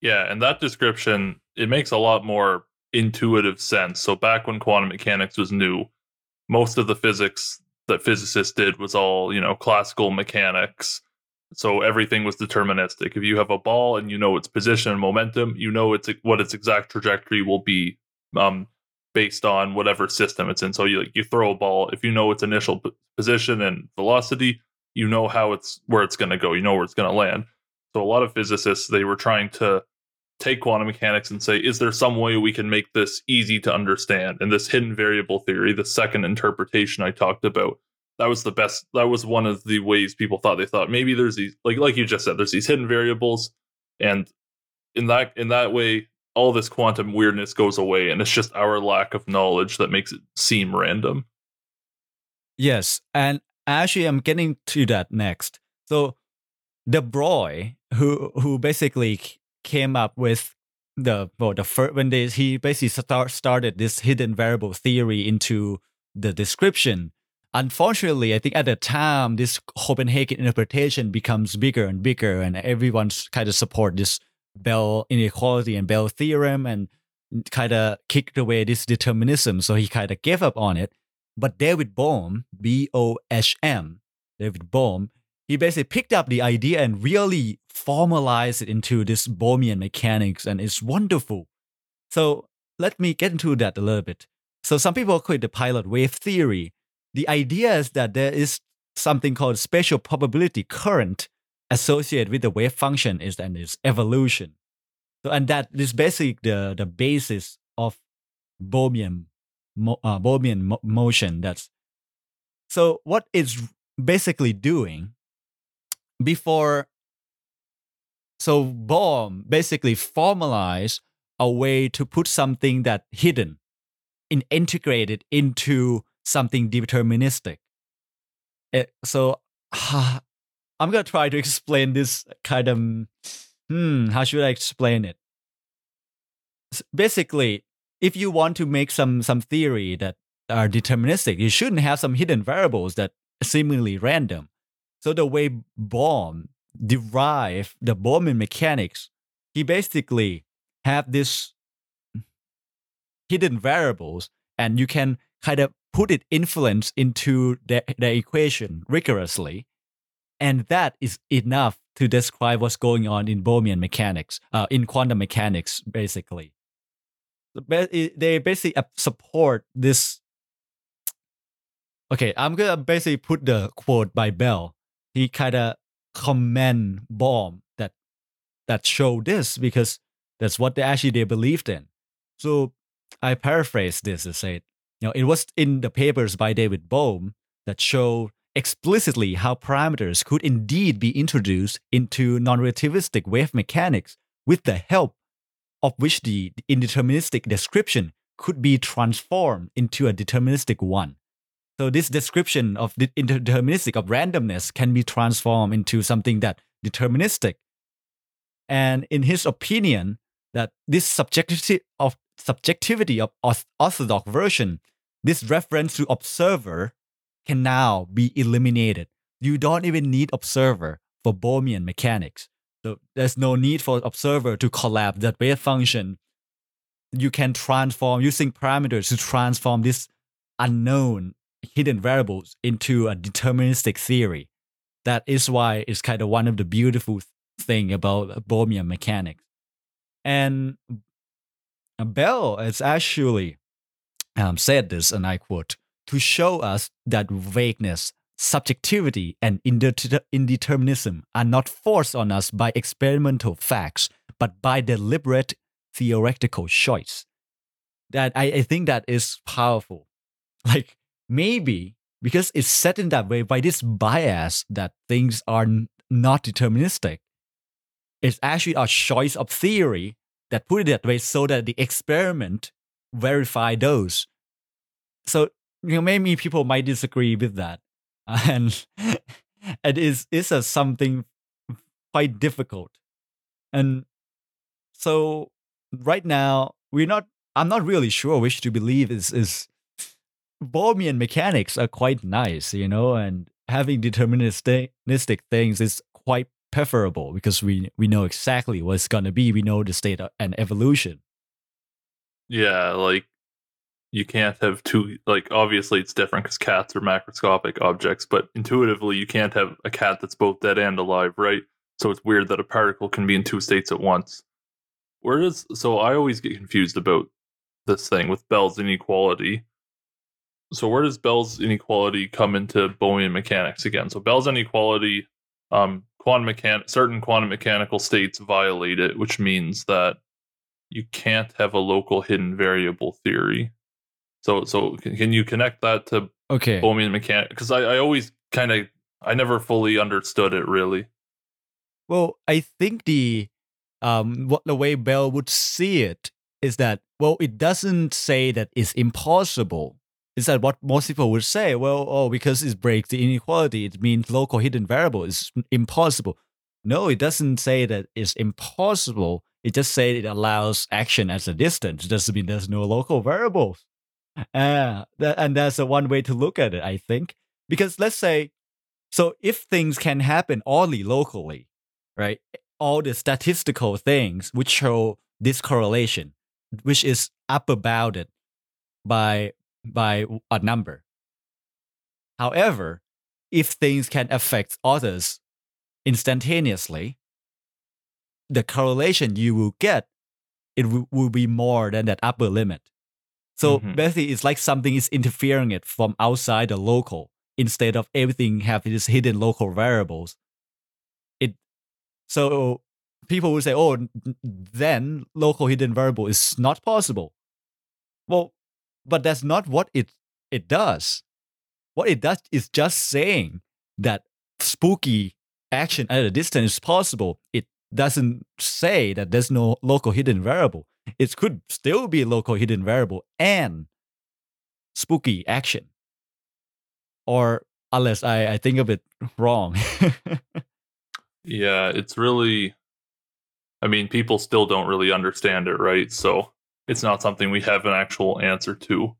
yeah, and that description it makes a lot more intuitive sense. So back when quantum mechanics was new, most of the physics that physicists did was all you know classical mechanics. So everything was deterministic. If you have a ball and you know its position and momentum, you know its what its exact trajectory will be um, based on whatever system it's in. So you like you throw a ball, if you know its initial p- position and velocity, you know how it's where it's going to go. You know where it's going to land. So a lot of physicists they were trying to take quantum mechanics and say, is there some way we can make this easy to understand? And this hidden variable theory, the second interpretation I talked about, that was the best. That was one of the ways people thought they thought maybe there's these like like you just said, there's these hidden variables, and in that in that way, all this quantum weirdness goes away, and it's just our lack of knowledge that makes it seem random. Yes, and actually, I'm getting to that next. So, de Broglie, who who basically came up with the well, the first when they he basically start, started this hidden variable theory into the description. Unfortunately, I think at the time this Copenhagen interpretation becomes bigger and bigger, and everyone's kind of support this Bell inequality and Bell theorem, and kind of kicked away this determinism. So he kind of gave up on it. But David Bohm, B O H M, David Bohm, he basically picked up the idea and really formalized it into this Bohmian mechanics, and it's wonderful. So let me get into that a little bit. So some people call it the pilot wave theory. The idea is that there is something called spatial probability current associated with the wave function is and its evolution. So and that is basically the the basis of Bohmian uh, Bohmian mo- motion. That's so what it's basically doing before. So Bohm basically formalized a way to put something that hidden and integrate it into something deterministic. Eh, so I'm gonna try to explain this kind of hmm, how should I explain it? S- Basically, if you want to make some some theory that are deterministic, you shouldn't have some hidden variables that seemingly random. So the way Bohm derive the Bohmian mechanics, he basically have this hidden variables, and you can kind of put it influence into the, the equation rigorously, and that is enough to describe what's going on in Bohmian mechanics, uh, in quantum mechanics, basically. They basically support this. Okay, I'm gonna basically put the quote by Bell. He kind of commend Bohm that that show this because that's what they actually they believed in. So I paraphrase this to say, you know, it was in the papers by David Bohm that show explicitly how parameters could indeed be introduced into non-relativistic wave mechanics with the help of which the indeterministic description could be transformed into a deterministic one. So this description of the indeterministic of randomness can be transformed into something that deterministic. And in his opinion, that this subjectivity of subjectivity of orthodox version, this reference to observer can now be eliminated. You don't even need observer for Bohmian mechanics. So there's no need for observer to collapse that wave function. You can transform using parameters to transform this unknown hidden variables into a deterministic theory. That is why it's kind of one of the beautiful thing about Bohmian mechanics. And Bell has actually um, said this, and I quote, to show us that vagueness, subjectivity, and indeter- indeterminism are not forced on us by experimental facts, but by deliberate theoretical choice. That I, I think that is powerful. Like maybe because it's set in that way by this bias that things are n- not deterministic, it's actually a choice of theory that put it that way so that the experiment verify those. So you know maybe people might disagree with that, and it is is a something quite difficult, and so right now we're not. I'm not really sure which to believe is is Bohmian mechanics are quite nice, you know, and having deterministic things is quite preferable because we we know exactly what's gonna be. We know the state and evolution. Yeah, like you can't have two. Like obviously, it's different because cats are macroscopic objects, but intuitively, you can't have a cat that's both dead and alive, right? So it's weird that a particle can be in two states at once. Where does so I always get confused about this thing with Bell's inequality. So where does Bell's inequality come into Bohmian mechanics again? So Bell's inequality, um, quantum mechan- certain quantum mechanical states violate it, which means that you can't have a local hidden variable theory. So so can, can you connect that to Okay. Bohmian Mechanic? Because I, I always kind of I never fully understood it really. Well, I think the um what the way Bell would see it is that well, it doesn't say that it's impossible. It's that what most people would say. Well, oh, because it breaks the inequality, it means local hidden variable is impossible. No, it doesn't say that it's impossible. It just says it allows action at a distance. It doesn't mean there's no local variables. Uh, that, and that's the one way to look at it, I think. Because let's say, so if things can happen only locally, right? All the statistical things which show this correlation, which is upper bounded by by a number. However, if things can affect others instantaneously, the correlation you will get it will, will be more than that upper limit. So Mhm. basically, it's like something is interfering it from outside the local instead of everything have these hidden local variables. It so people will say, "Oh, then local hidden variable is not possible." Well, but that's not what it it does. What it does is just saying that spooky action at a distance is possible. It doesn't say that there's no local hidden variable. It could still be local hidden variable and spooky action. Or unless I, I think of it wrong. Yeah, it's really. I mean, people still don't really understand it, right? So it's not something we have an actual answer to.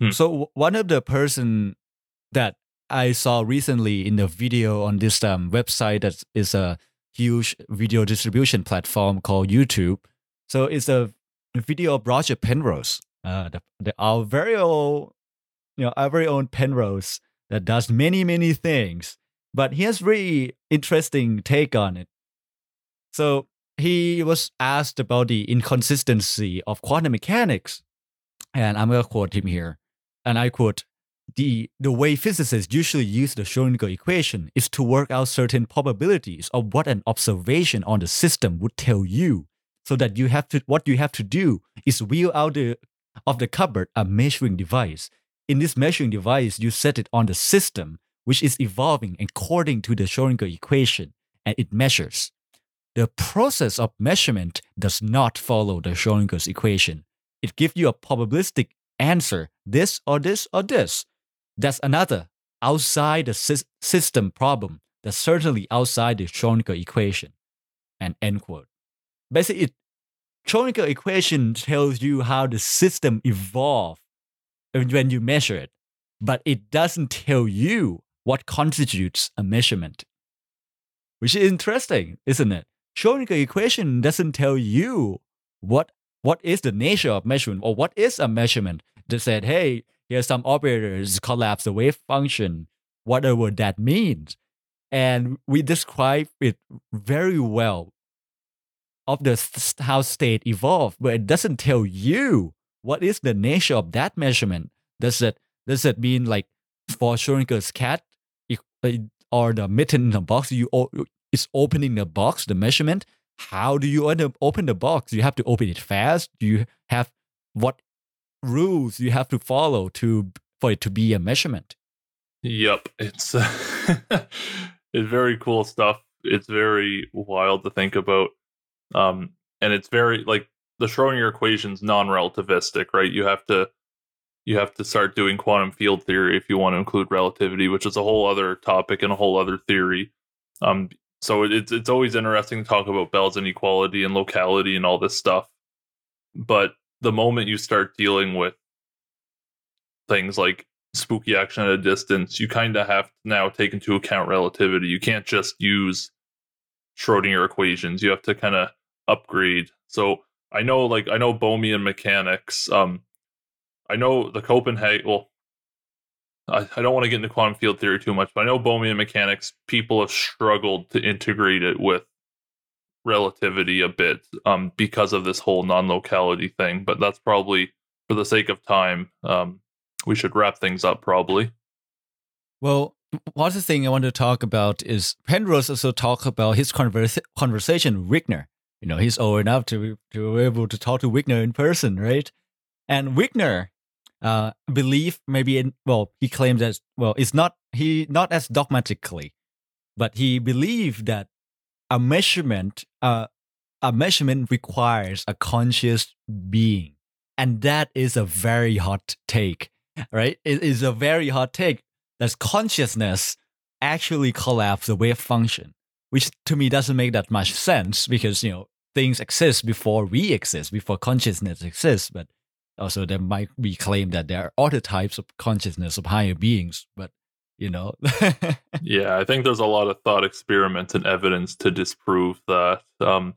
Hmm. So one of the person that I saw recently in the video on this um, website that is a huge video distribution platform called YouTube. So it's a video of Roger Penrose, uh, the, the, our very own, you know, our very own Penrose that does many many things, but he has really interesting take on it. So he was asked about the inconsistency of quantum mechanics, and I'm gonna quote him here and I quote, the, the way physicists usually use the Schrodinger equation is to work out certain probabilities of what an observation on the system would tell you. So that you have to what you have to do is wheel out the, of the cupboard a measuring device. In this measuring device, you set it on the system, which is evolving according to the Schrodinger equation, and it measures. The process of measurement does not follow the Schrodinger's equation. It gives you a probabilistic answer this or this or this. That's another outside the sys- system problem. That's certainly outside the Schrodinger equation. And end quote. Basically, it, Schrodinger equation tells you how the system evolved when you measure it, but it doesn't tell you what constitutes a measurement. Which is interesting, isn't it? Schrodinger equation doesn't tell you what what is the nature of measurement or what is a measurement. They said, hey, here's some operators collapse the wave function, whatever that means. And we describe it very well of the how state evolved, but it doesn't tell you what is the nature of that measurement. Does it does it mean like for Schrodinger's cat or the mitten in the box? You it's opening the box, the measurement. How do you open the box? You have to open it fast. You have what rules you have to follow to for it to be a measurement? Yep, it's it's very cool stuff. It's very wild to think about, um, and it's very like the Schrodinger equation's non-relativistic, right? You have to you have to start doing quantum field theory if you want to include relativity, which is a whole other topic and a whole other theory. Um, so it's it's always interesting to talk about Bell's inequality and locality and all this stuff, but the moment you start dealing with things like spooky action at a distance, you kind of have to now take into account relativity. You can't just use Schrodinger equations. You have to kind of upgrade. So I know, like, I know Bohmian mechanics. Um, I know the Copenhagen. Well, I, I don't want to get into quantum field theory too much, but I know Bohmian mechanics. People have struggled to integrate it with relativity a bit um, because of this whole non-locality thing. But that's probably for the sake of time. Um, we should wrap things up probably. Well, one other thing I want to talk about is Penrose also talk about his conversa- conversation with Wigner. You know, he's old enough to to be able to talk to Wigner in person, right? And Wigner uh, believe maybe in well, he claims that well, it's not he not as dogmatically, but he believed that a measurement uh, a measurement requires a conscious being, and that is a very hot take, right? It is a very hot take that consciousness actually collapse the wave function, which to me doesn't make that much sense because you know things exist before we exist, before consciousness exists. But also there might be claim that there are other types of consciousness of higher beings, but you know. yeah, I think there's a lot of thought experiments and evidence to disprove that. Um,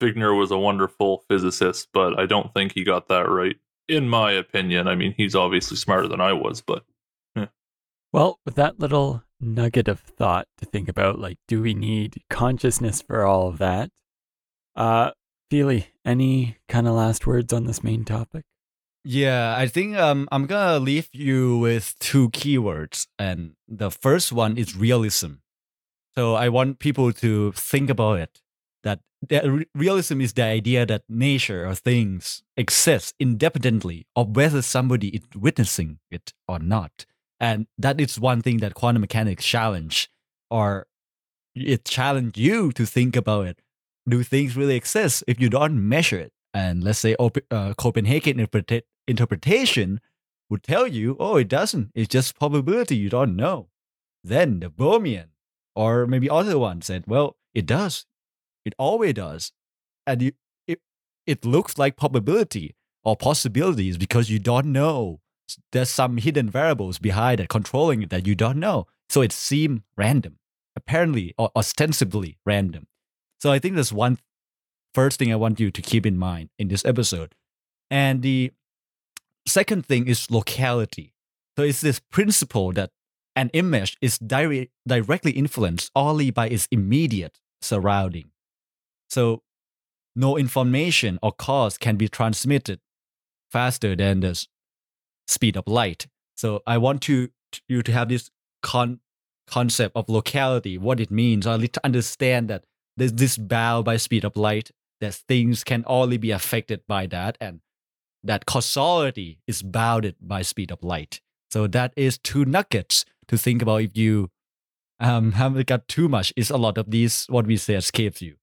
Wigner was a wonderful physicist, but I don't think he got that right. In my opinion, I mean, he's obviously smarter than I was, but Well, with that little nugget of thought to think about, like, do we need consciousness for all of that? Uh, Feely, any kind of last words on this main topic? Yeah, I think um, I'm gonna leave you with two keywords, and the first one is realism. So I want people to think about it. that re- realism is the idea that nature or things exist independently of whether somebody is witnessing it or not. And that is one thing that quantum mechanics challenge, or it challenge you to think about it. Do things really exist if you don't measure it? And let's say uh, Copenhagen interpreta- interpretation would tell you, oh, it doesn't. It's just probability. You don't know. Then the Bohmian or maybe other one said, well, it does. It always does. And you, it, it looks like probability or possibilities because you don't know. There's some hidden variables behind it controlling it that you don't know. So it seems random, apparently or ostensibly random. So I think that's one first thing I want you to keep in mind in this episode. And the second thing is locality. So it's this principle that an image is dire- directly influenced only by its immediate surrounding. So no information or cause can be transmitted faster than the speed of light. So I want to you to have this con- concept of locality, what it means, at least to understand that there's this bound by speed of light, that things can only be affected by that, and that causality is bounded by speed of light. So that is two nuggets to think about if you um, haven't got too much. Is a lot of these what we say escapes you.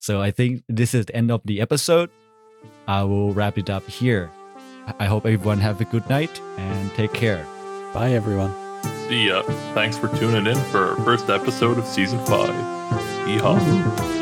So I think this is the end of the episode. I will wrap it up here. I hope everyone have a good night and take care. Bye, everyone. See ya. Thanks for tuning in for our first episode of season five. Yeehaw.